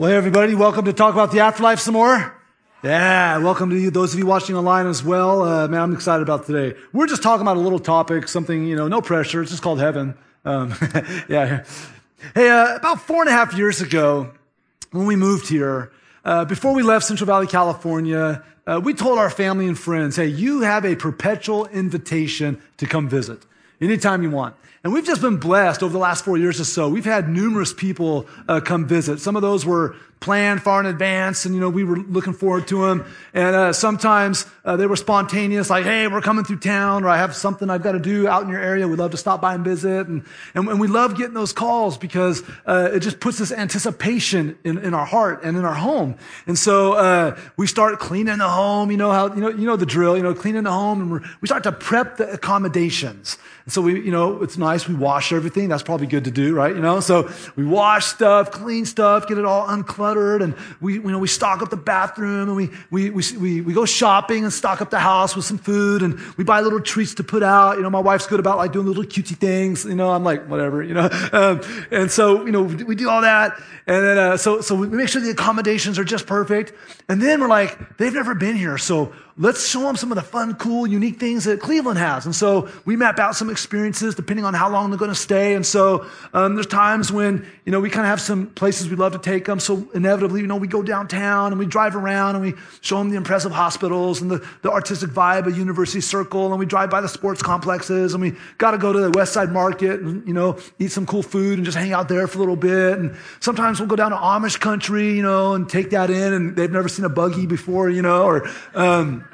Well, hey, everybody, welcome to talk about the afterlife some more. Yeah, welcome to you, those of you watching online as well. Uh, man, I'm excited about today. We're just talking about a little topic, something, you know, no pressure. It's just called heaven. Um, yeah. Hey, uh, about four and a half years ago, when we moved here, uh, before we left Central Valley, California, uh, we told our family and friends, hey, you have a perpetual invitation to come visit anytime you want. And we've just been blessed over the last four years or so. We've had numerous people uh, come visit. Some of those were planned far in advance, and you know we were looking forward to them. And uh, sometimes uh, they were spontaneous, like, "Hey, we're coming through town," or "I have something I've got to do out in your area. We'd love to stop by and visit." And and, and we love getting those calls because uh, it just puts this anticipation in, in our heart and in our home. And so uh, we start cleaning the home. You know how you know you know the drill. You know, cleaning the home, and we start to prep the accommodations. And so we, you know, it's nice. We wash everything. That's probably good to do, right? You know, so we wash stuff, clean stuff, get it all uncluttered. And we, you know, we stock up the bathroom and we, we, we, we, we go shopping and stock up the house with some food and we buy little treats to put out. You know, my wife's good about like doing little cutesy things. You know, I'm like, whatever, you know. Um, and so, you know, we do all that. And then, uh, so, so we make sure the accommodations are just perfect. And then we're like, they've never been here. So let's show them some of the fun, cool, unique things that Cleveland has. And so we map out some experiences depending on how long they're going to stay. And so um, there's times when, you know, we kind of have some places we'd love to take them. So inevitably, you know, we go downtown and we drive around and we show them the impressive hospitals and the, the artistic vibe of University Circle. And we drive by the sports complexes and we got to go to the West Side Market and, you know, eat some cool food and just hang out there for a little bit. And sometimes we'll go down to Amish country, you know, and take that in and they've never seen a buggy before, you know, or, um,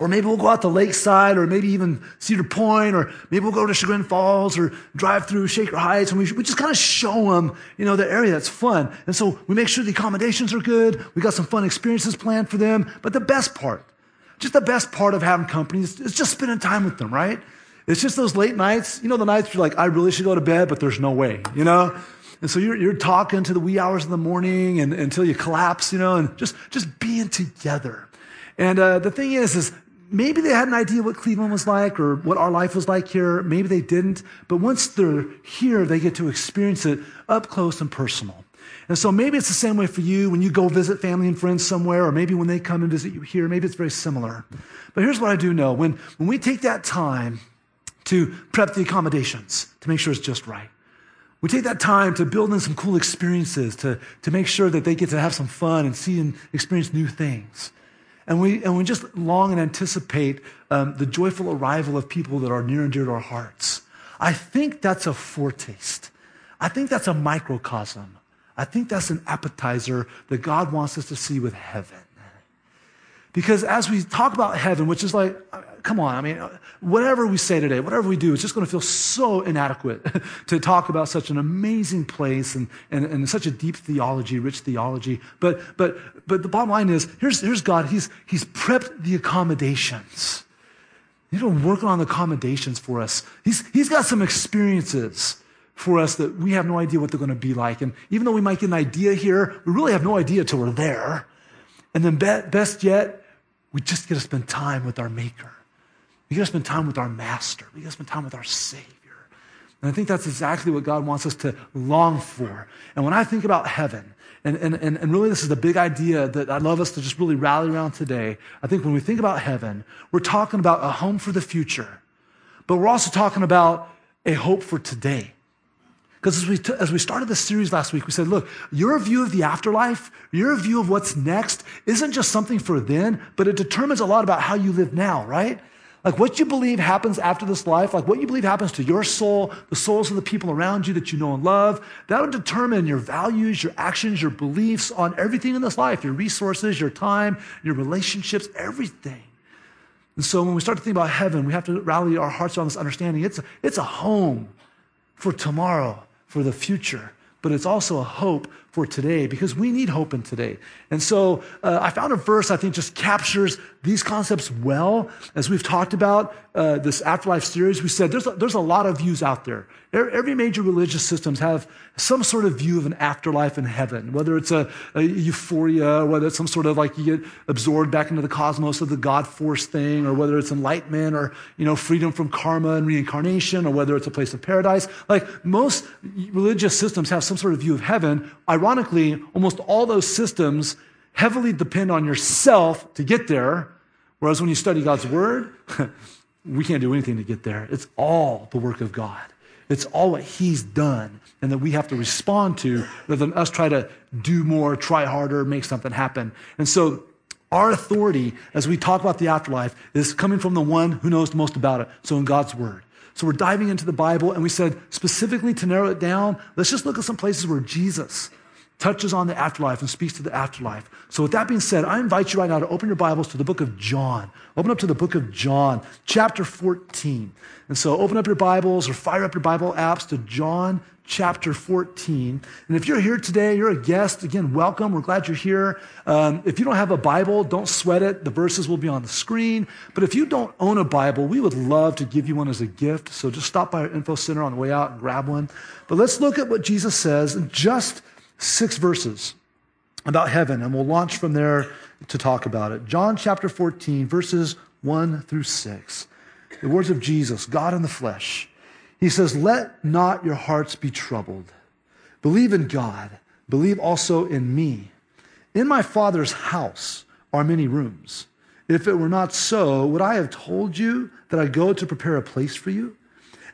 or maybe we'll go out to Lakeside, or maybe even Cedar Point, or maybe we'll go to Chagrin Falls, or drive through Shaker Heights, and we, we just kind of show them, you know, the area that's fun. And so we make sure the accommodations are good. We got some fun experiences planned for them. But the best part, just the best part of having company is, is just spending time with them, right? It's just those late nights, you know, the nights you're like, I really should go to bed, but there's no way, you know? And so you're, you're talking to the wee hours of the morning and, until you collapse, you know, and just, just being together. And uh, the thing is, is maybe they had an idea what Cleveland was like or what our life was like here. Maybe they didn't. But once they're here, they get to experience it up close and personal. And so maybe it's the same way for you when you go visit family and friends somewhere, or maybe when they come and visit you here, maybe it's very similar. But here's what I do know when, when we take that time to prep the accommodations to make sure it's just right, we take that time to build in some cool experiences, to, to make sure that they get to have some fun and see and experience new things. And we, and we just long and anticipate um, the joyful arrival of people that are near and dear to our hearts. I think that's a foretaste. I think that's a microcosm. I think that's an appetizer that God wants us to see with heaven. Because as we talk about heaven, which is like, come on, I mean, whatever we say today, whatever we do, it's just going to feel so inadequate to talk about such an amazing place and, and, and such a deep theology, rich theology. But, but, but the bottom line is here's, here's God. He's, he's prepped the accommodations. He's been working on the accommodations for us. He's, he's got some experiences for us that we have no idea what they're going to be like. And even though we might get an idea here, we really have no idea until we're there. And then best yet, we just get to spend time with our Maker. We get to spend time with our Master. We get to spend time with our Savior. And I think that's exactly what God wants us to long for. And when I think about heaven, and, and, and, really this is the big idea that I'd love us to just really rally around today. I think when we think about heaven, we're talking about a home for the future, but we're also talking about a hope for today. Because as we, t- as we started this series last week, we said, look, your view of the afterlife, your view of what's next isn't just something for then, but it determines a lot about how you live now, right? Like what you believe happens after this life, like what you believe happens to your soul, the souls of the people around you that you know and love, that'll determine your values, your actions, your beliefs on everything in this life, your resources, your time, your relationships, everything. And so when we start to think about heaven, we have to rally our hearts around this understanding. It's a, it's a home for tomorrow for the future, but it's also a hope for today because we need hope in today. And so uh, I found a verse I think just captures these concepts well. As we've talked about uh, this afterlife series, we said there's a, there's a lot of views out there. Every major religious systems have some sort of view of an afterlife in heaven, whether it's a, a euphoria, whether it's some sort of like you get absorbed back into the cosmos of the God force thing, or whether it's enlightenment or you know freedom from karma and reincarnation, or whether it's a place of paradise. Like most religious systems have some sort of view of heaven ironically, almost all those systems heavily depend on yourself to get there. Whereas when you study God's word, we can't do anything to get there. It's all the work of God. It's all what He's done and that we have to respond to rather than us try to do more, try harder, make something happen. And so our authority as we talk about the afterlife is coming from the one who knows the most about it. So in God's word. So we're diving into the Bible and we said specifically to narrow it down, let's just look at some places where Jesus touches on the afterlife and speaks to the afterlife. So, with that being said, I invite you right now to open your Bibles to the book of John. Open up to the book of John, chapter 14. And so, open up your Bibles or fire up your Bible apps to John chapter 14. And if you're here today, you're a guest, again, welcome. We're glad you're here. Um, if you don't have a Bible, don't sweat it. The verses will be on the screen. But if you don't own a Bible, we would love to give you one as a gift. So just stop by our info center on the way out and grab one. But let's look at what Jesus says and just six verses about heaven, and we'll launch from there to talk about it. John chapter 14, verses 1 through 6. The words of Jesus, God in the flesh. He says, Let not your hearts be troubled. Believe in God, believe also in me. In my Father's house are many rooms. If it were not so, would I have told you that I go to prepare a place for you?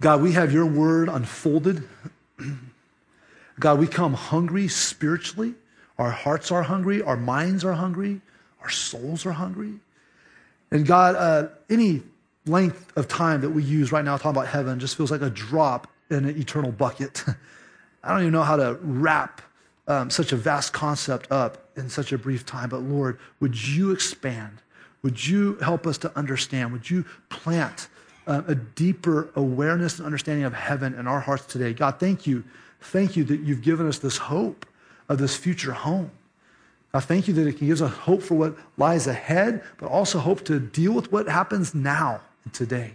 God, we have your word unfolded. God, we come hungry spiritually. Our hearts are hungry. Our minds are hungry. Our souls are hungry. And God, uh, any length of time that we use right now talking about heaven just feels like a drop in an eternal bucket. I don't even know how to wrap um, such a vast concept up in such a brief time, but Lord, would you expand? Would you help us to understand? Would you plant uh, a deeper awareness and understanding of heaven in our hearts today? God, thank you. Thank you that you've given us this hope of this future home. I thank you that it gives us hope for what lies ahead, but also hope to deal with what happens now and today.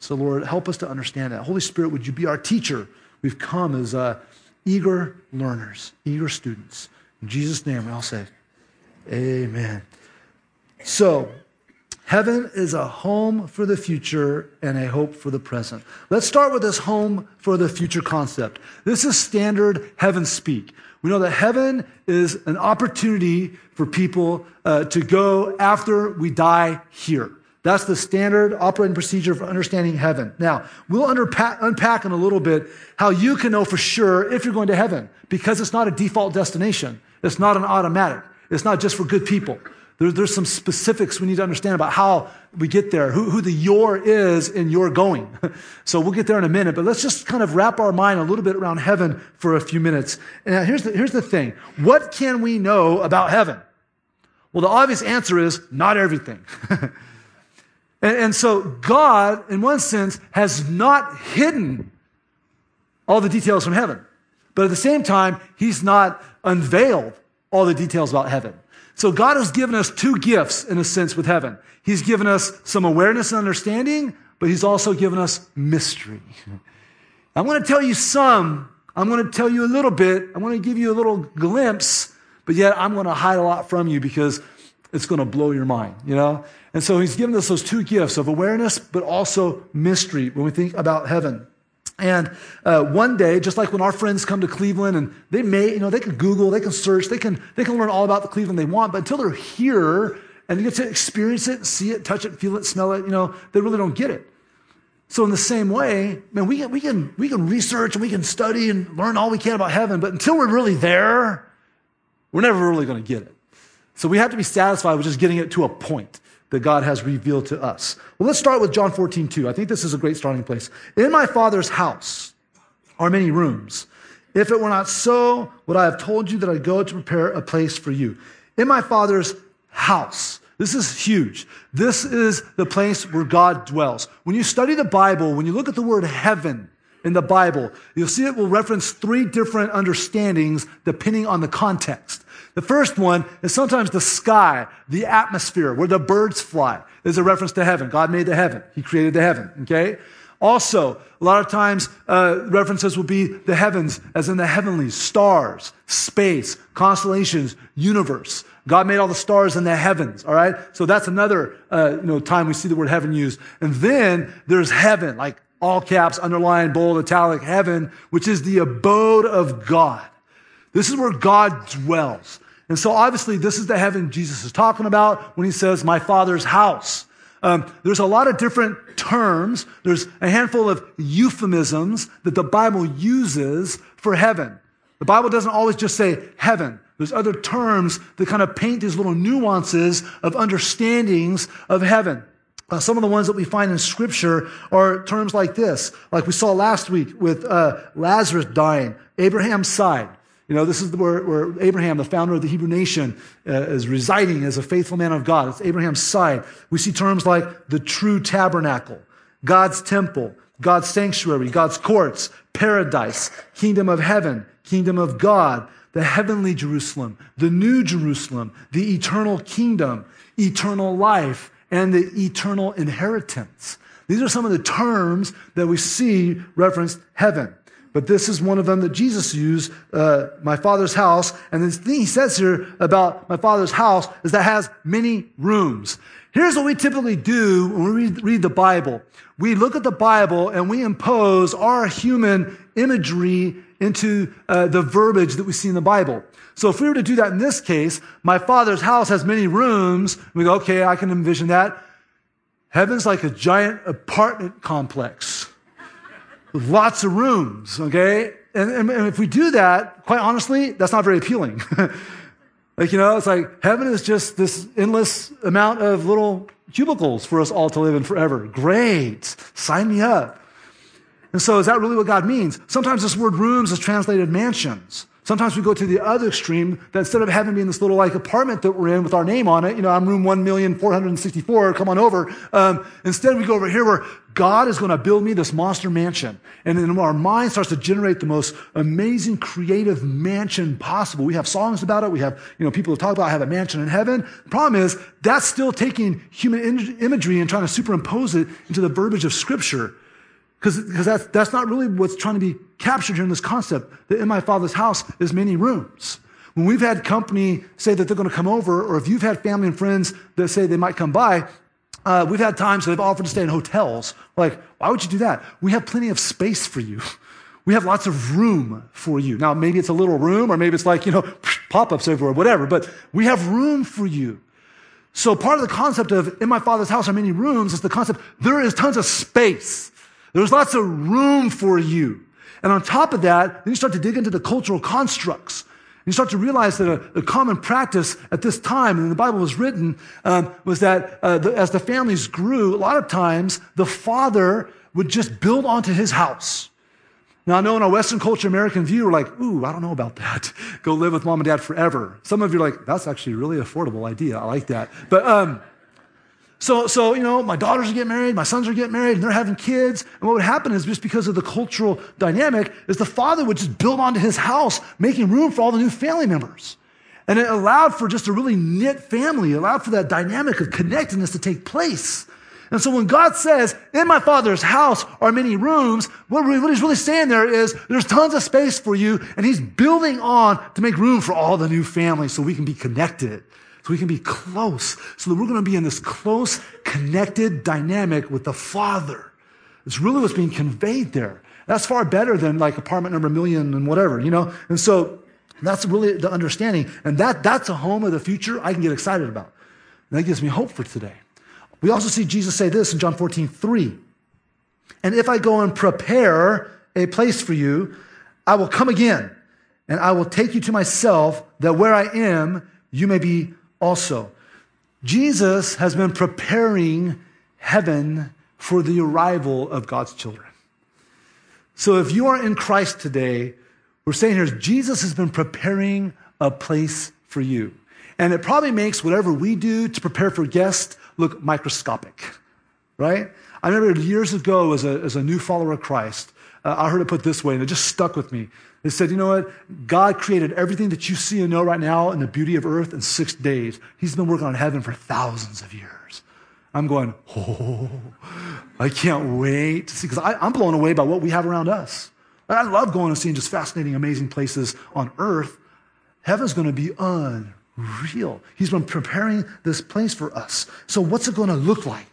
So, Lord, help us to understand that. Holy Spirit, would you be our teacher? We've come as uh, eager learners, eager students. In Jesus' name, we all say, Amen. So, heaven is a home for the future and a hope for the present. Let's start with this home for the future concept. This is standard heaven speak. We know that heaven is an opportunity for people uh, to go after we die here. That's the standard operating procedure for understanding heaven. Now, we'll unpack, unpack in a little bit how you can know for sure if you're going to heaven because it's not a default destination. It's not an automatic. It's not just for good people. There, there's some specifics we need to understand about how we get there, who, who the your is in your going. So we'll get there in a minute, but let's just kind of wrap our mind a little bit around heaven for a few minutes. And here's the, here's the thing. What can we know about heaven? Well, the obvious answer is not everything. And, and so God, in one sense, has not hidden all the details from heaven. But at the same time, he's not unveiled all the details about heaven. So God has given us two gifts in a sense with heaven. He's given us some awareness and understanding, but he's also given us mystery. I want to tell you some. I'm going to tell you a little bit. I want to give you a little glimpse, but yet I'm going to hide a lot from you because it's going to blow your mind, you know? And so he's given us those two gifts of awareness, but also mystery when we think about heaven. And uh, one day, just like when our friends come to Cleveland and they may, you know, they can Google, they can search, they can, they can learn all about the Cleveland they want, but until they're here and they get to experience it, see it, touch it, feel it, smell it, you know, they really don't get it. So in the same way, man, we can, we can, we can research and we can study and learn all we can about heaven, but until we're really there, we're never really going to get it. So we have to be satisfied with just getting it to a point that God has revealed to us. Well, let's start with John 14, 2. I think this is a great starting place. In my Father's house are many rooms. If it were not so, would I have told you that I go to prepare a place for you? In my Father's house. This is huge. This is the place where God dwells. When you study the Bible, when you look at the word heaven, in the Bible, you'll see it will reference three different understandings depending on the context. The first one is sometimes the sky, the atmosphere, where the birds fly. There's a reference to heaven. God made the heaven. He created the heaven, okay? Also, a lot of times uh, references will be the heavens, as in the heavenlies, stars, space, constellations, universe. God made all the stars in the heavens, all right? So that's another uh, you know, time we see the word heaven used. And then there's heaven, like all caps, underlined, bold, italic, heaven, which is the abode of God. This is where God dwells. And so obviously, this is the heaven Jesus is talking about when he says, My Father's house. Um, there's a lot of different terms. There's a handful of euphemisms that the Bible uses for heaven. The Bible doesn't always just say heaven. There's other terms that kind of paint these little nuances of understandings of heaven. Uh, some of the ones that we find in Scripture are terms like this, like we saw last week with uh, Lazarus dying, Abraham's side. You know, this is where, where Abraham, the founder of the Hebrew nation, uh, is residing as a faithful man of God. It's Abraham's side. We see terms like the true tabernacle, God's temple, God's sanctuary, God's courts, paradise, kingdom of heaven, kingdom of God, the heavenly Jerusalem, the new Jerusalem, the eternal kingdom, eternal life, and the eternal inheritance. These are some of the terms that we see referenced heaven. But this is one of them that Jesus used, uh, my father's house. And the thing he says here about my father's house is that has many rooms. Here's what we typically do when we read the Bible. We look at the Bible and we impose our human imagery into uh, the verbiage that we see in the Bible. So if we were to do that in this case, my father's house has many rooms. We go, okay, I can envision that. Heaven's like a giant apartment complex with lots of rooms, okay? And, and, and if we do that, quite honestly, that's not very appealing. like, you know, it's like heaven is just this endless amount of little cubicles for us all to live in forever. Great. Sign me up. And so is that really what God means? Sometimes this word rooms is translated mansions. Sometimes we go to the other extreme that instead of having being this little like apartment that we're in with our name on it, you know, I'm room 1,464, come on over. Um, instead we go over here where God is going to build me this monster mansion. And then our mind starts to generate the most amazing creative mansion possible. We have songs about it. We have, you know, people who talk about I have a mansion in heaven. The problem is that's still taking human imagery and trying to superimpose it into the verbiage of scripture. Because that's, that's not really what's trying to be captured here in this concept that in my father's house is many rooms. When we've had company say that they're going to come over, or if you've had family and friends that say they might come by, uh, we've had times that they've offered to stay in hotels. Like, why would you do that? We have plenty of space for you. We have lots of room for you. Now, maybe it's a little room, or maybe it's like, you know, pop ups everywhere, whatever, but we have room for you. So, part of the concept of in my father's house are many rooms is the concept there is tons of space. There's lots of room for you. And on top of that, then you start to dig into the cultural constructs. And You start to realize that a, a common practice at this time, and the Bible was written, um, was that uh, the, as the families grew, a lot of times the father would just build onto his house. Now, I know in a Western culture, American view, we're like, ooh, I don't know about that. Go live with mom and dad forever. Some of you are like, that's actually a really affordable idea. I like that. But, um, so, so, you know, my daughters are getting married, my sons are getting married, and they're having kids. And what would happen is just because of the cultural dynamic, is the father would just build onto his house, making room for all the new family members. And it allowed for just a really knit family, it allowed for that dynamic of connectedness to take place. And so when God says, in my father's house are many rooms, what, what he's really saying there is there's tons of space for you, and he's building on to make room for all the new family so we can be connected we can be close, so that we're going to be in this close, connected dynamic with the Father. It's really what's being conveyed there. That's far better than like apartment number million and whatever, you know? And so that's really the understanding. And that, that's a home of the future I can get excited about. And that gives me hope for today. We also see Jesus say this in John 14, 3. And if I go and prepare a place for you, I will come again and I will take you to myself that where I am, you may be also. Jesus has been preparing heaven for the arrival of God's children. So if you are in Christ today, we're saying here Jesus has been preparing a place for you. And it probably makes whatever we do to prepare for guests look microscopic, right? I remember years ago as a, as a new follower of Christ, Uh, I heard it put this way, and it just stuck with me. They said, you know what? God created everything that you see and know right now in the beauty of earth in six days. He's been working on heaven for thousands of years. I'm going, oh, I can't wait to see, because I'm blown away by what we have around us. I love going and seeing just fascinating, amazing places on earth. Heaven's going to be unreal. He's been preparing this place for us. So, what's it going to look like?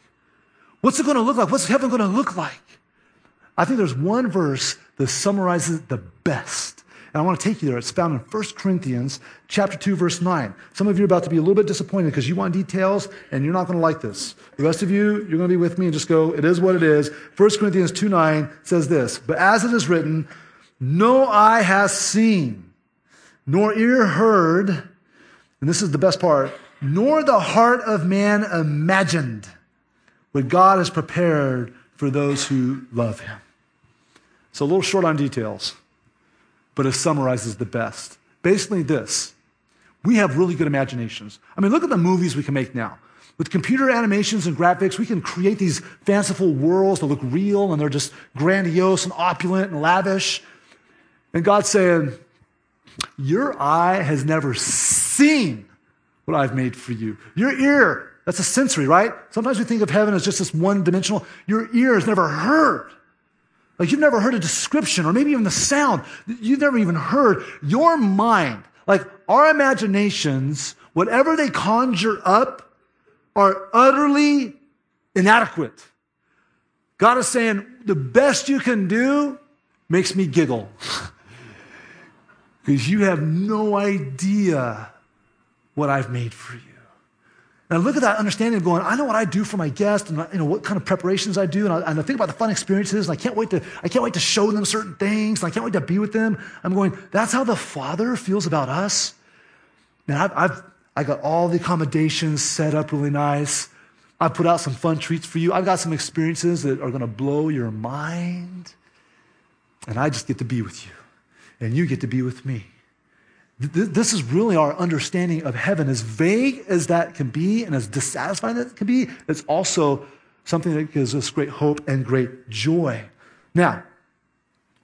What's it going to look like? What's heaven going to look like? I think there's one verse that summarizes the best. And I want to take you there. It's found in 1 Corinthians chapter 2, verse 9. Some of you are about to be a little bit disappointed because you want details and you're not going to like this. The rest of you, you're going to be with me and just go, it is what it is. 1 Corinthians 2, 9 says this, But as it is written, no eye has seen, nor ear heard, and this is the best part, nor the heart of man imagined what God has prepared for those who love him. So a little short on details, but it summarizes the best. Basically, this we have really good imaginations. I mean, look at the movies we can make now. With computer animations and graphics, we can create these fanciful worlds that look real and they're just grandiose and opulent and lavish. And God's saying, Your eye has never seen what I've made for you. Your ear, that's a sensory, right? Sometimes we think of heaven as just this one dimensional. Your ear has never heard like you've never heard a description or maybe even the sound. You've never even heard. Your mind, like our imaginations, whatever they conjure up, are utterly inadequate. God is saying, the best you can do makes me giggle. Because you have no idea what I've made for you. And I look at that understanding of going, I know what I do for my guests and you know, what kind of preparations I do. And I, and I, think about the fun experiences and I can't wait to, I can't wait to show them certain things. And I can't wait to be with them. I'm going, that's how the Father feels about us. Man, I've, I've I got all the accommodations set up really nice. I've put out some fun treats for you. I've got some experiences that are going to blow your mind. And I just get to be with you. And you get to be with me. This is really our understanding of heaven. As vague as that can be and as dissatisfying as it can be, it's also something that gives us great hope and great joy. Now,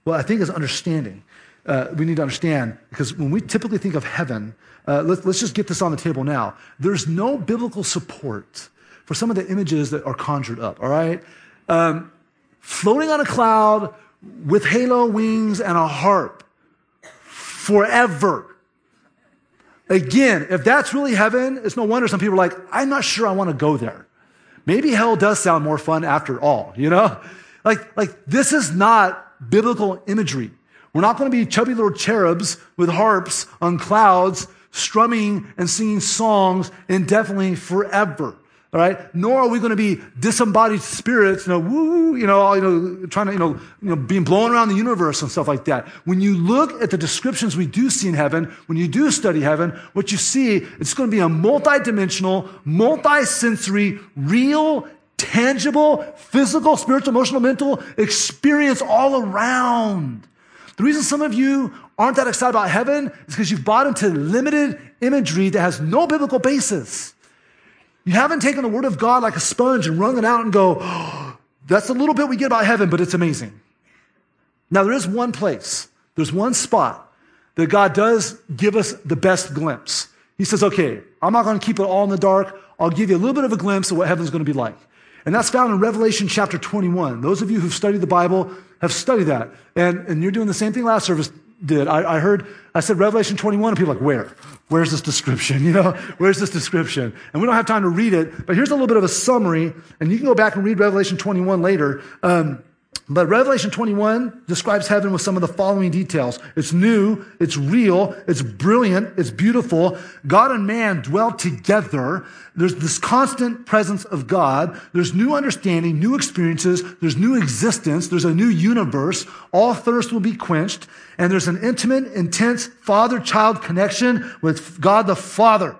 what I think is understanding. Uh, we need to understand because when we typically think of heaven, uh, let, let's just get this on the table now. There's no biblical support for some of the images that are conjured up, all right? Um, floating on a cloud with halo wings and a harp forever. Again, if that's really heaven, it's no wonder some people are like, I'm not sure I want to go there. Maybe hell does sound more fun after all, you know? Like, like this is not biblical imagery. We're not going to be chubby little cherubs with harps on clouds strumming and singing songs indefinitely forever. All right. Nor are we going to be disembodied spirits, you know, woo, you know, all, you know, trying to, you know, you know, being blown around the universe and stuff like that. When you look at the descriptions we do see in heaven, when you do study heaven, what you see, it's going to be a multi-dimensional, multi-sensory, real, tangible, physical, spiritual, emotional, mental experience all around. The reason some of you aren't that excited about heaven is because you've bought into limited imagery that has no biblical basis. You haven't taken the word of God like a sponge and wrung it out and go, oh, that's a little bit we get about heaven, but it's amazing. Now, there is one place, there's one spot that God does give us the best glimpse. He says, okay, I'm not going to keep it all in the dark. I'll give you a little bit of a glimpse of what heaven's going to be like. And that's found in Revelation chapter 21. Those of you who've studied the Bible have studied that. And, and you're doing the same thing last service did. I, I heard, I said Revelation 21, and people are like, where? Where's this description? You know, where's this description? And we don't have time to read it, but here's a little bit of a summary, and you can go back and read Revelation 21 later. Um, but Revelation 21 describes heaven with some of the following details. It's new, it's real, it's brilliant, it's beautiful. God and man dwell together. There's this constant presence of God. There's new understanding, new experiences, there's new existence, there's a new universe. All thirst will be quenched, and there's an intimate, intense father child connection with God the Father.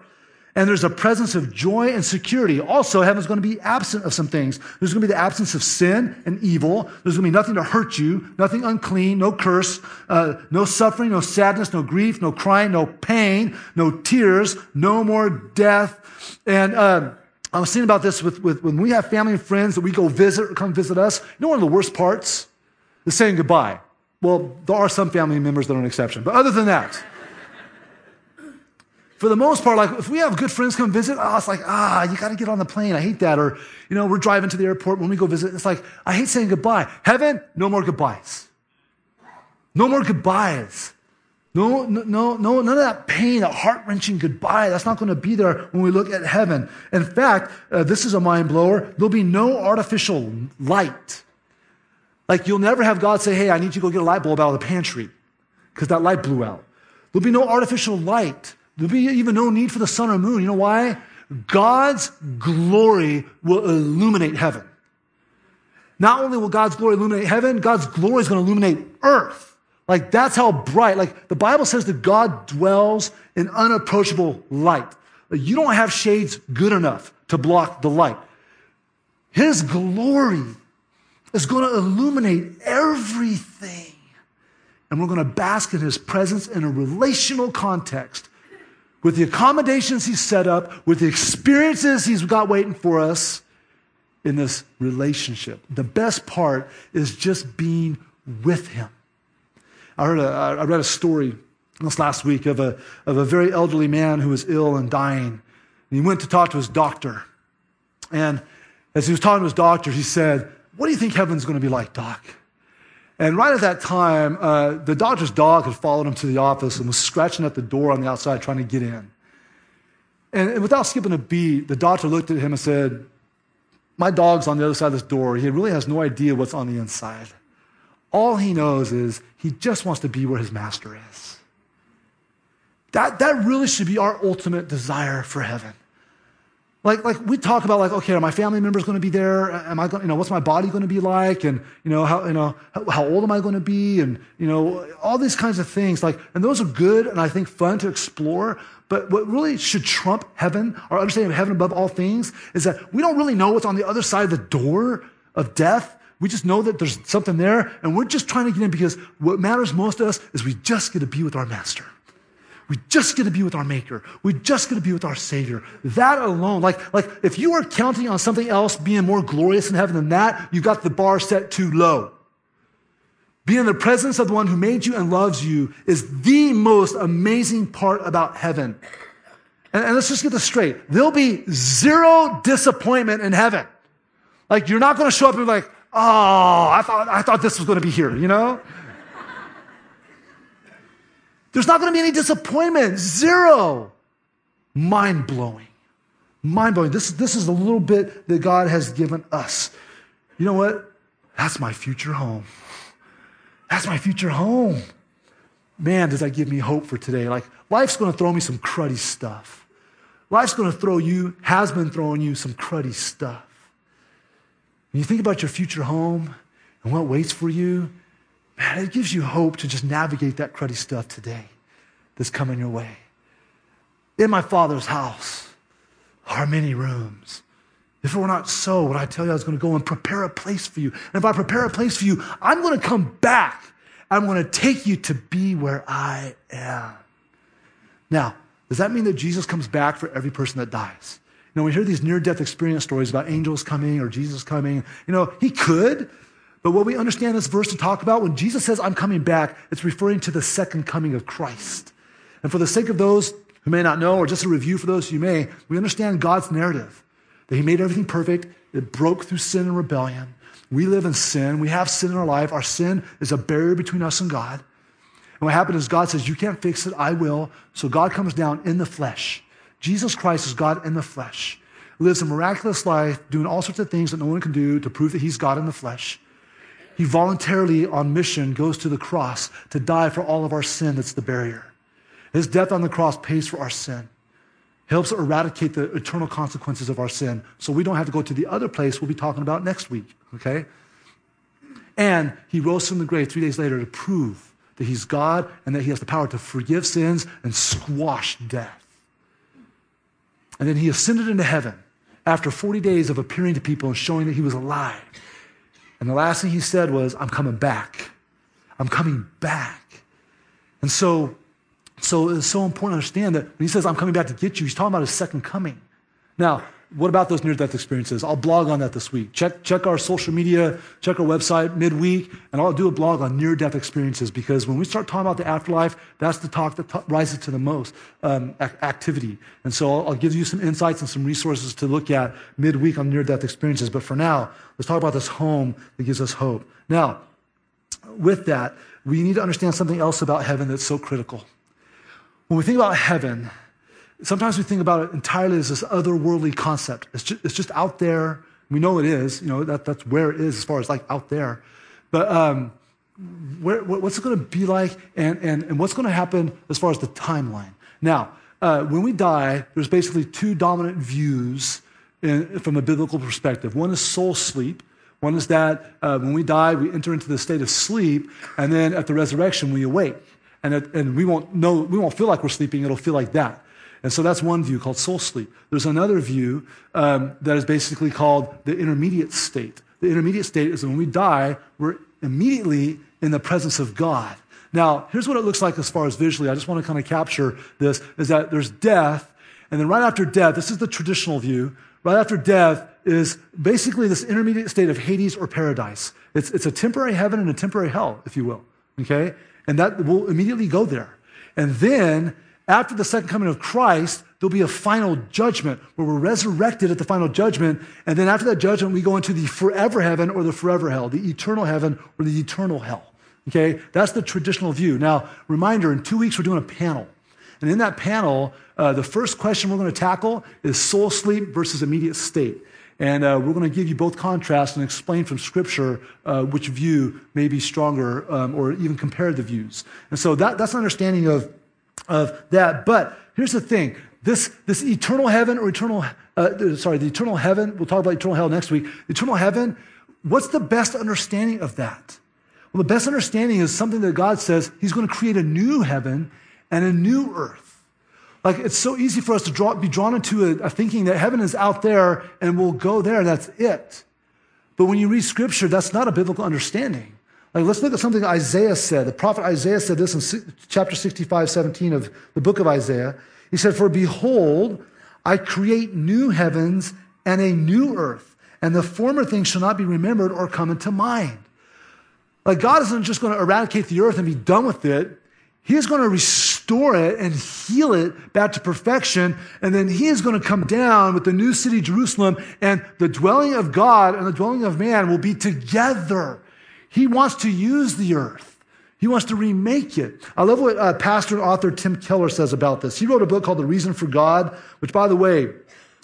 And there's a presence of joy and security. Also, heaven's going to be absent of some things. There's going to be the absence of sin and evil. There's going to be nothing to hurt you, nothing unclean, no curse, uh, no suffering, no sadness, no grief, no crying, no pain, no tears, no more death. And uh, I was thinking about this with, with when we have family and friends that we go visit or come visit us. You know, one of the worst parts is saying goodbye. Well, there are some family members that are an exception. But other than that, for the most part, like if we have good friends come visit, oh, it's like, ah, you got to get on the plane. I hate that. Or, you know, we're driving to the airport when we go visit. It's like, I hate saying goodbye. Heaven, no more goodbyes. No more goodbyes. No, no, no, no, none of that pain, that heart wrenching goodbye. That's not going to be there when we look at heaven. In fact, uh, this is a mind blower. There'll be no artificial light. Like you'll never have God say, Hey, I need you to go get a light bulb out of the pantry because that light blew out. There'll be no artificial light. There'll be even no need for the sun or moon. You know why? God's glory will illuminate heaven. Not only will God's glory illuminate heaven, God's glory is going to illuminate earth. Like that's how bright. Like the Bible says that God dwells in unapproachable light. You don't have shades good enough to block the light. His glory is going to illuminate everything. And we're going to bask in his presence in a relational context with the accommodations he's set up, with the experiences he's got waiting for us in this relationship. The best part is just being with him. I, heard a, I read a story this last week of a, of a very elderly man who was ill and dying. And he went to talk to his doctor. And as he was talking to his doctor, he said, What do you think heaven's going to be like, doc? And right at that time, uh, the doctor's dog had followed him to the office and was scratching at the door on the outside trying to get in. And, without skipping a beat, the doctor looked at him and said, My dog's on the other side of this door. He really has no idea what's on the inside. All he knows is he just wants to be where his master is. That, that really should be our ultimate desire for heaven. Like, like we talk about like, okay, are my family members going to be there? Am I going, you know, what's my body going to be like? And, you know, how, you know, how, how old am I going to be? And, you know, all these kinds of things. Like, and those are good and I think fun to explore. But what really should trump heaven, our understanding of heaven above all things, is that we don't really know what's on the other side of the door of death. We just know that there's something there, and we're just trying to get in because what matters most to us is we just get to be with our master. We just get to be with our maker. We just get to be with our savior. That alone, like, like if you are counting on something else being more glorious in heaven than that, you've got the bar set too low. Being in the presence of the one who made you and loves you is the most amazing part about heaven. And, and let's just get this straight. There'll be zero disappointment in heaven. Like you're not going to show up and be like, oh, I thought, I thought this was going to be here, you know? There's not going to be any disappointment. Zero. Mind blowing. Mind blowing. This, this is a little bit that God has given us. You know what? That's my future home. That's my future home. Man, does that give me hope for today. Like, life's going to throw me some cruddy stuff. Life's going to throw you, has been throwing you some cruddy stuff. When you think about your future home and what waits for you, man, it gives you hope to just navigate that cruddy stuff today that's coming your way. In my Father's house are many rooms. If it were not so, would I tell you I was going to go and prepare a place for you? And if I prepare a place for you, I'm going to come back. I'm going to take you to be where I am. Now, does that mean that Jesus comes back for every person that dies? You know, we hear these near death experience stories about angels coming or Jesus coming. You know, he could, but what we understand this verse to talk about, when Jesus says, I'm coming back, it's referring to the second coming of Christ. And for the sake of those who may not know, or just a review for those who may, we understand God's narrative that He made everything perfect, it broke through sin and rebellion. We live in sin, we have sin in our life. Our sin is a barrier between us and God. And what happened is God says, You can't fix it, I will. So God comes down in the flesh. Jesus Christ is God in the flesh, lives a miraculous life, doing all sorts of things that no one can do to prove that he's God in the flesh. He voluntarily, on mission, goes to the cross to die for all of our sin that's the barrier. His death on the cross pays for our sin, helps eradicate the eternal consequences of our sin. So we don't have to go to the other place we'll be talking about next week, okay? And he rose from the grave three days later to prove that he's God and that he has the power to forgive sins and squash death. And then he ascended into heaven after 40 days of appearing to people and showing that he was alive. And the last thing he said was, I'm coming back. I'm coming back. And so, so it's so important to understand that when he says, I'm coming back to get you, he's talking about his second coming. Now, what about those near death experiences? I'll blog on that this week. Check, check our social media, check our website midweek, and I'll do a blog on near death experiences because when we start talking about the afterlife, that's the talk that t- rises to the most um, activity. And so I'll, I'll give you some insights and some resources to look at midweek on near death experiences. But for now, let's talk about this home that gives us hope. Now, with that, we need to understand something else about heaven that's so critical. When we think about heaven, sometimes we think about it entirely as this otherworldly concept. It's just, it's just out there. We know it is. You know that, that's where it is as far as like out there. But um, where, what's it going to be like, and, and, and what's going to happen as far as the timeline? Now, uh, when we die, there's basically two dominant views in, from a biblical perspective. One is soul sleep. One is that uh, when we die, we enter into the state of sleep, and then at the resurrection, we awake. And, it, and we won't know, we won't feel like we're sleeping, it'll feel like that. And so that's one view called soul sleep. There's another view um, that is basically called the intermediate state. The intermediate state is when we die, we're immediately in the presence of God. Now, here's what it looks like as far as visually. I just want to kind of capture this is that there's death, and then right after death, this is the traditional view, right after death is basically this intermediate state of Hades or paradise. It's, it's a temporary heaven and a temporary hell, if you will. Okay? And that will immediately go there. And then after the second coming of Christ, there'll be a final judgment where we're resurrected at the final judgment. And then after that judgment, we go into the forever heaven or the forever hell, the eternal heaven or the eternal hell. Okay? That's the traditional view. Now, reminder in two weeks, we're doing a panel. And in that panel, uh, the first question we're going to tackle is soul sleep versus immediate state. And uh, we're going to give you both contrasts and explain from Scripture uh, which view may be stronger um, or even compare the views. And so that, that's an understanding of of that. But here's the thing this, this eternal heaven or eternal, uh, sorry, the eternal heaven, we'll talk about eternal hell next week. Eternal heaven, what's the best understanding of that? Well, the best understanding is something that God says He's going to create a new heaven and a new earth. Like it's so easy for us to draw, be drawn into a, a thinking that heaven is out there and we'll go there and that's it. But when you read scripture, that's not a biblical understanding. Like, let's look at something Isaiah said. The prophet Isaiah said this in chapter 65, 17 of the book of Isaiah. He said, For behold, I create new heavens and a new earth, and the former things shall not be remembered or come into mind. Like, God isn't just going to eradicate the earth and be done with it. He is going to restore it and heal it back to perfection. And then he is going to come down with the new city, Jerusalem, and the dwelling of God and the dwelling of man will be together. He wants to use the earth. He wants to remake it. I love what uh, pastor and author Tim Keller says about this. He wrote a book called The Reason for God, which, by the way,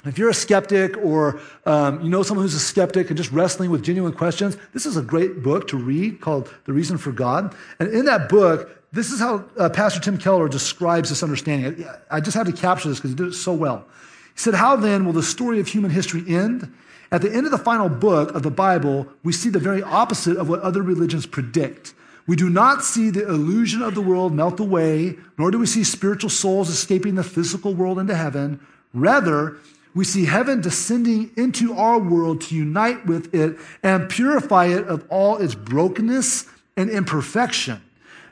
if you're a skeptic or um, you know someone who's a skeptic and just wrestling with genuine questions, this is a great book to read called The Reason for God. And in that book, this is how uh, Pastor Tim Keller describes this understanding. I just had to capture this because he did it so well. He said, How then will the story of human history end? At the end of the final book of the Bible, we see the very opposite of what other religions predict. We do not see the illusion of the world melt away, nor do we see spiritual souls escaping the physical world into heaven. Rather, we see heaven descending into our world to unite with it and purify it of all its brokenness and imperfection.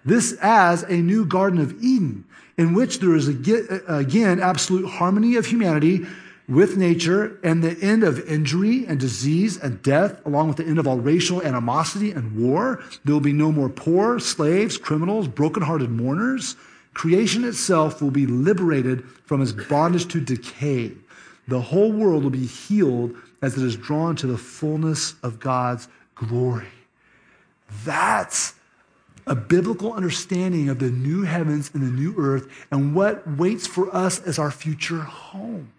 This as a new Garden of Eden, in which there is again absolute harmony of humanity with nature and the end of injury and disease and death, along with the end of all racial animosity and war. There will be no more poor, slaves, criminals, brokenhearted mourners. Creation itself will be liberated from its bondage to decay. The whole world will be healed as it is drawn to the fullness of God's glory. That's a biblical understanding of the new heavens and the new earth and what waits for us as our future home.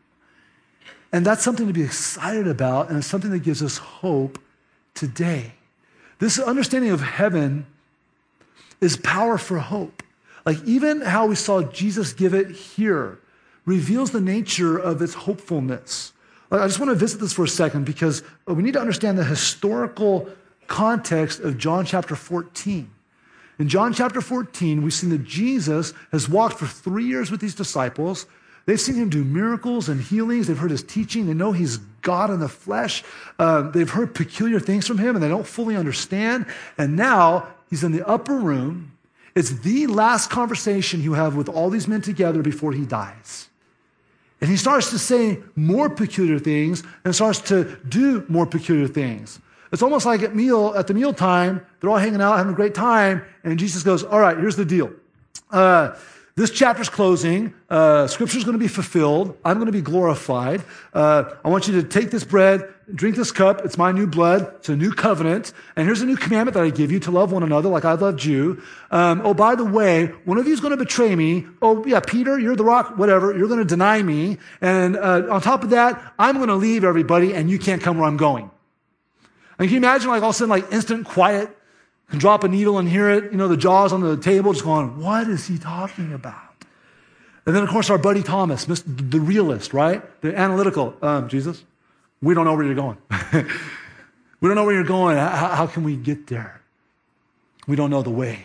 And that's something to be excited about, and it's something that gives us hope today. This understanding of heaven is power for hope. Like, even how we saw Jesus give it here reveals the nature of its hopefulness. I just want to visit this for a second because we need to understand the historical context of John chapter 14. In John chapter 14, we've seen that Jesus has walked for three years with these disciples. They've seen him do miracles and healings. They've heard his teaching. They know he's God in the flesh. Uh, they've heard peculiar things from him and they don't fully understand. And now he's in the upper room. It's the last conversation you have with all these men together before he dies. And he starts to say more peculiar things and starts to do more peculiar things. It's almost like at meal, at the meal time, they're all hanging out, having a great time, and Jesus goes, All right, here's the deal. Uh, this chapter's closing. Uh, scripture's going to be fulfilled. I'm going to be glorified. Uh, I want you to take this bread, drink this cup. It's my new blood. It's a new covenant. And here's a new commandment that I give you to love one another like I loved you. Um, oh, by the way, one of you is going to betray me. Oh, yeah, Peter, you're the rock, whatever. You're going to deny me. And uh, on top of that, I'm going to leave everybody and you can't come where I'm going. And can you imagine like all of a sudden like instant quiet? Can drop a needle and hear it, you know, the jaws on the table just going, what is he talking about? And then, of course, our buddy Thomas, the realist, right? The analytical. Um, Jesus, we don't know where you're going. we don't know where you're going. How, how can we get there? We don't know the way.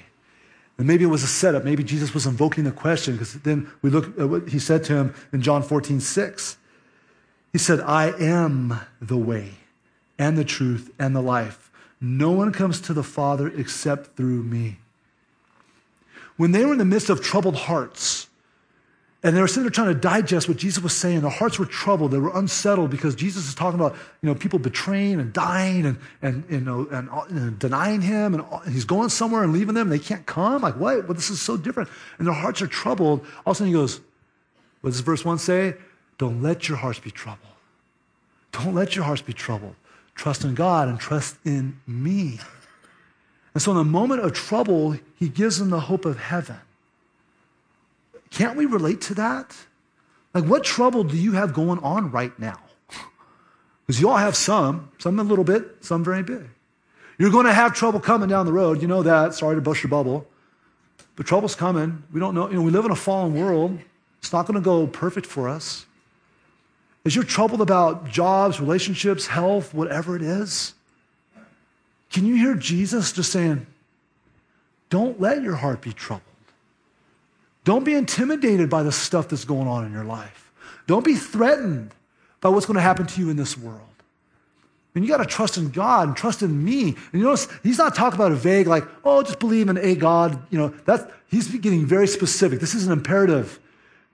And maybe it was a setup. Maybe Jesus was invoking the question because then we look at what he said to him in John 14, 6. He said, I am the way and the truth and the life. No one comes to the Father except through me. When they were in the midst of troubled hearts, and they were sitting there trying to digest what Jesus was saying. Their hearts were troubled. They were unsettled because Jesus is talking about, you know, people betraying and dying and, and, you know, and, and denying him. And he's going somewhere and leaving them. And they can't come. Like, what? Well, this is so different. And their hearts are troubled. All of a sudden he goes, what does verse 1 say? Don't let your hearts be troubled. Don't let your hearts be troubled. Trust in God and trust in me. And so, in the moment of trouble, he gives them the hope of heaven. Can't we relate to that? Like, what trouble do you have going on right now? Because you all have some, some a little bit, some very big. You're going to have trouble coming down the road. You know that. Sorry to bust your bubble. But trouble's coming. We don't know. You know, we live in a fallen world. It's not going to go perfect for us. As you're troubled about jobs, relationships, health, whatever it is, can you hear Jesus just saying, Don't let your heart be troubled. Don't be intimidated by the stuff that's going on in your life. Don't be threatened by what's going to happen to you in this world. And you got to trust in God and trust in me. And you notice he's not talking about a vague, like, oh, just believe in a God. You know, that's, he's getting very specific. This is an imperative.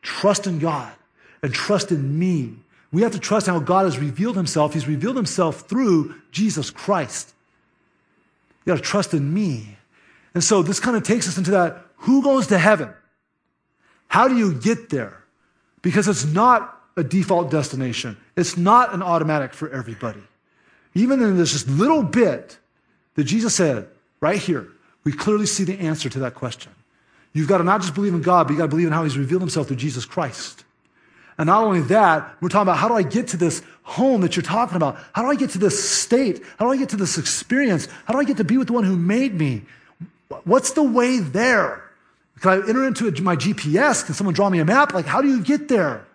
Trust in God and trust in me. We have to trust how God has revealed himself. He's revealed himself through Jesus Christ. You got to trust in me. And so this kind of takes us into that who goes to heaven? How do you get there? Because it's not a default destination, it's not an automatic for everybody. Even in this little bit that Jesus said right here, we clearly see the answer to that question. You've got to not just believe in God, but you've got to believe in how He's revealed Himself through Jesus Christ. And not only that, we're talking about how do I get to this home that you're talking about? How do I get to this state? How do I get to this experience? How do I get to be with the one who made me? What's the way there? Can I enter into my GPS? Can someone draw me a map? Like, how do you get there?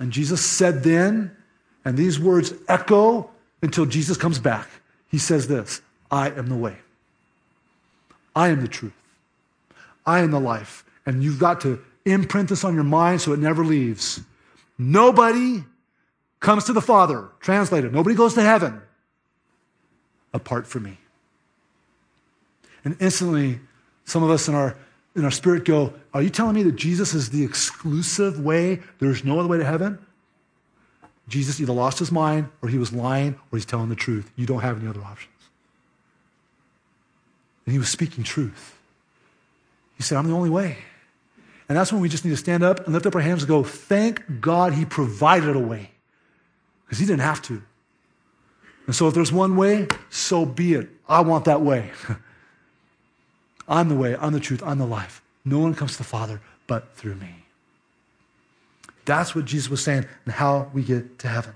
And Jesus said then, and these words echo until Jesus comes back. He says this I am the way, I am the truth, I am the life. And you've got to imprint this on your mind so it never leaves. Nobody comes to the Father, translated, nobody goes to heaven apart from me. And instantly, some of us in our, in our spirit go, Are you telling me that Jesus is the exclusive way? There's no other way to heaven? Jesus either lost his mind, or he was lying, or he's telling the truth. You don't have any other options. And he was speaking truth. He said, I'm the only way. And that's when we just need to stand up and lift up our hands and go, thank God he provided a way. Because he didn't have to. And so if there's one way, so be it. I want that way. I'm the way, I'm the truth, I'm the life. No one comes to the Father but through me. That's what Jesus was saying and how we get to heaven.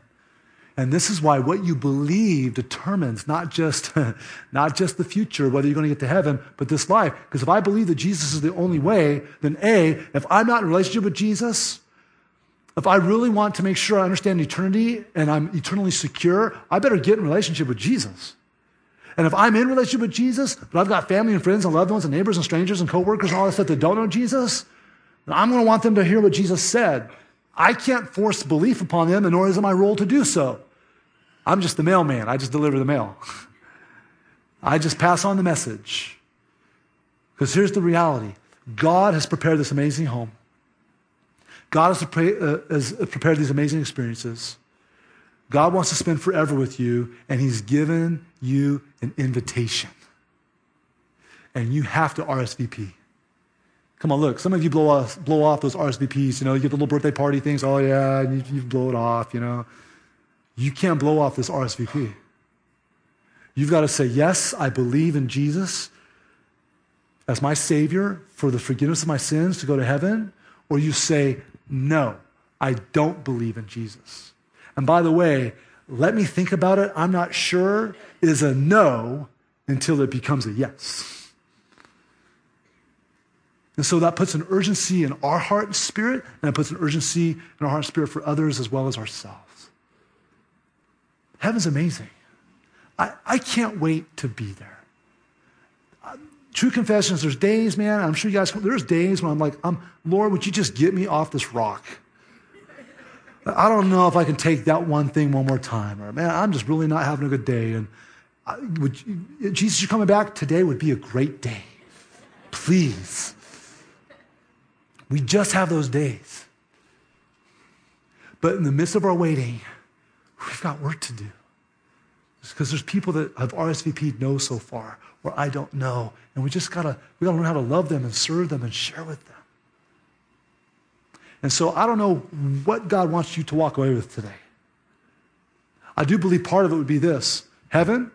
And this is why what you believe determines not just, not just the future, whether you're going to get to heaven, but this life. Because if I believe that Jesus is the only way, then A, if I'm not in relationship with Jesus, if I really want to make sure I understand eternity and I'm eternally secure, I better get in relationship with Jesus. And if I'm in relationship with Jesus, but I've got family and friends and loved ones and neighbors and strangers and coworkers and all that stuff that don't know Jesus, then I'm going to want them to hear what Jesus said. I can't force belief upon them, and nor is it my role to do so. I'm just the mailman. I just deliver the mail. I just pass on the message. Because here's the reality God has prepared this amazing home. God has, uh, has prepared these amazing experiences. God wants to spend forever with you, and He's given you an invitation. And you have to RSVP. Come on, look. Some of you blow off, blow off those RSVPs. You know, you get the little birthday party things. Oh yeah, you, you blow it off. You know, you can't blow off this RSVP. You've got to say yes. I believe in Jesus as my Savior for the forgiveness of my sins to go to heaven, or you say no. I don't believe in Jesus. And by the way, let me think about it. I'm not sure is a no until it becomes a yes. And so that puts an urgency in our heart and spirit, and it puts an urgency in our heart and spirit for others as well as ourselves. Heaven's amazing. I, I can't wait to be there. Uh, true confessions, there's days, man, I'm sure you guys, there's days when I'm like, I'm, Lord, would you just get me off this rock? I don't know if I can take that one thing one more time. Or, man, I'm just really not having a good day. And I, would Jesus, you're coming back. Today would be a great day. Please. We just have those days. But in the midst of our waiting, we've got work to do. Because there's people that have RSVP'd no so far, or I don't know. And we just gotta, we gotta learn how to love them and serve them and share with them. And so I don't know what God wants you to walk away with today. I do believe part of it would be this heaven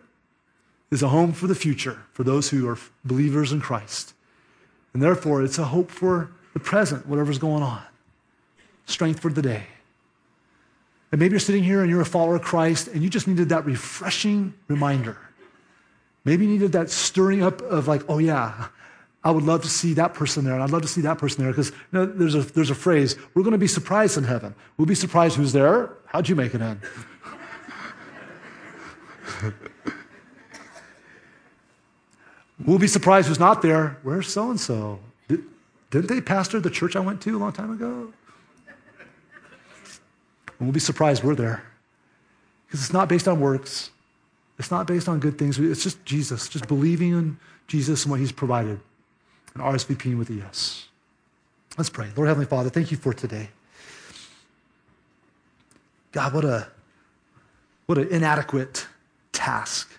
is a home for the future for those who are believers in Christ. And therefore, it's a hope for the present, whatever's going on, strength for the day. And maybe you're sitting here and you're a follower of Christ and you just needed that refreshing reminder. Maybe you needed that stirring up of, like, oh, yeah, I would love to see that person there, and I'd love to see that person there. Because you know, there's, a, there's a phrase we're going to be surprised in heaven. We'll be surprised who's there. How'd you make it in? we'll be surprised who's not there. Where's so and so? Didn't they pastor the church I went to a long time ago? And we'll be surprised we're there. Because it's not based on works, it's not based on good things. It's just Jesus, just believing in Jesus and what he's provided, and RSVPing with a yes. Let's pray. Lord Heavenly Father, thank you for today. God, what a what an inadequate task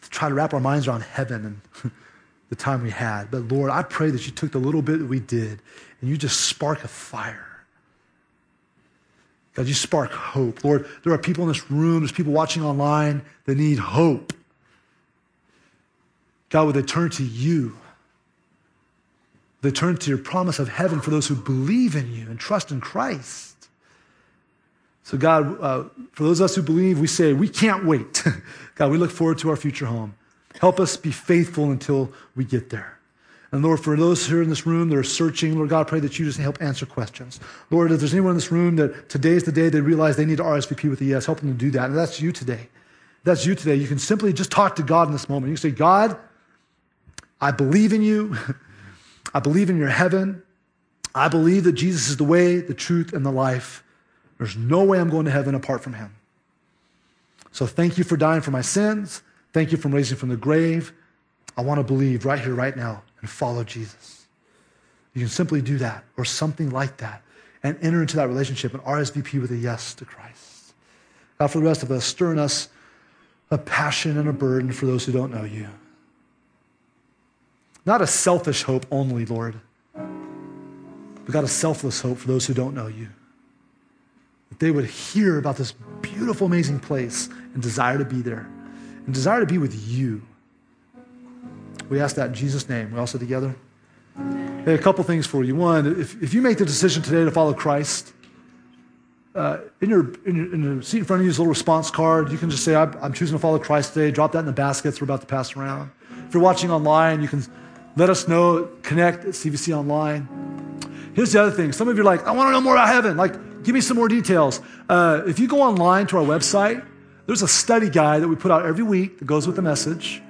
to try to wrap our minds around heaven and the time we had. But Lord, I pray that you took the little bit that we did and you just spark a fire. God, you spark hope. Lord, there are people in this room, there's people watching online that need hope. God, would they turn to you? They turn to your promise of heaven for those who believe in you and trust in Christ. So, God, uh, for those of us who believe, we say, we can't wait. God, we look forward to our future home. Help us be faithful until we get there. And Lord, for those here in this room that are searching, Lord God, I pray that you just help answer questions. Lord, if there's anyone in this room that today is the day they realize they need to RSVP with the yes, help them to do that. And that's you today. That's you today. You can simply just talk to God in this moment. You can say, God, I believe in you. I believe in your heaven. I believe that Jesus is the way, the truth, and the life. There's no way I'm going to heaven apart from him. So thank you for dying for my sins. Thank you for raising from the grave. I want to believe right here, right now, and follow Jesus. You can simply do that or something like that and enter into that relationship and RSVP with a yes to Christ. God, for the rest of us, stir in us a passion and a burden for those who don't know you. Not a selfish hope only, Lord, but God, a selfless hope for those who don't know you. That they would hear about this beautiful, amazing place and desire to be there and desire to be with you. We ask that in Jesus' name. We all sit together. Hey, a couple things for you. One, if, if you make the decision today to follow Christ, uh, in, your, in, your, in the seat in front of you is a little response card. You can just say, I'm, I'm choosing to follow Christ today. Drop that in the baskets we're about to pass around. If you're watching online, you can let us know. Connect at CVC Online. Here's the other thing. Some of you are like, I want to know more about heaven. Like, give me some more details. Uh, if you go online to our website, there's a study guide that we put out every week that goes with the message.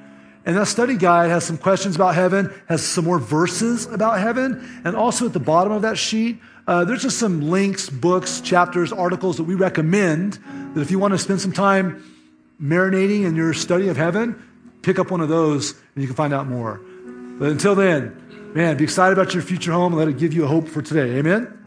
And that study guide has some questions about heaven, has some more verses about heaven. And also at the bottom of that sheet, uh, there's just some links, books, chapters, articles that we recommend that if you want to spend some time marinating in your study of heaven, pick up one of those and you can find out more. But until then, man, be excited about your future home and let it give you a hope for today. Amen?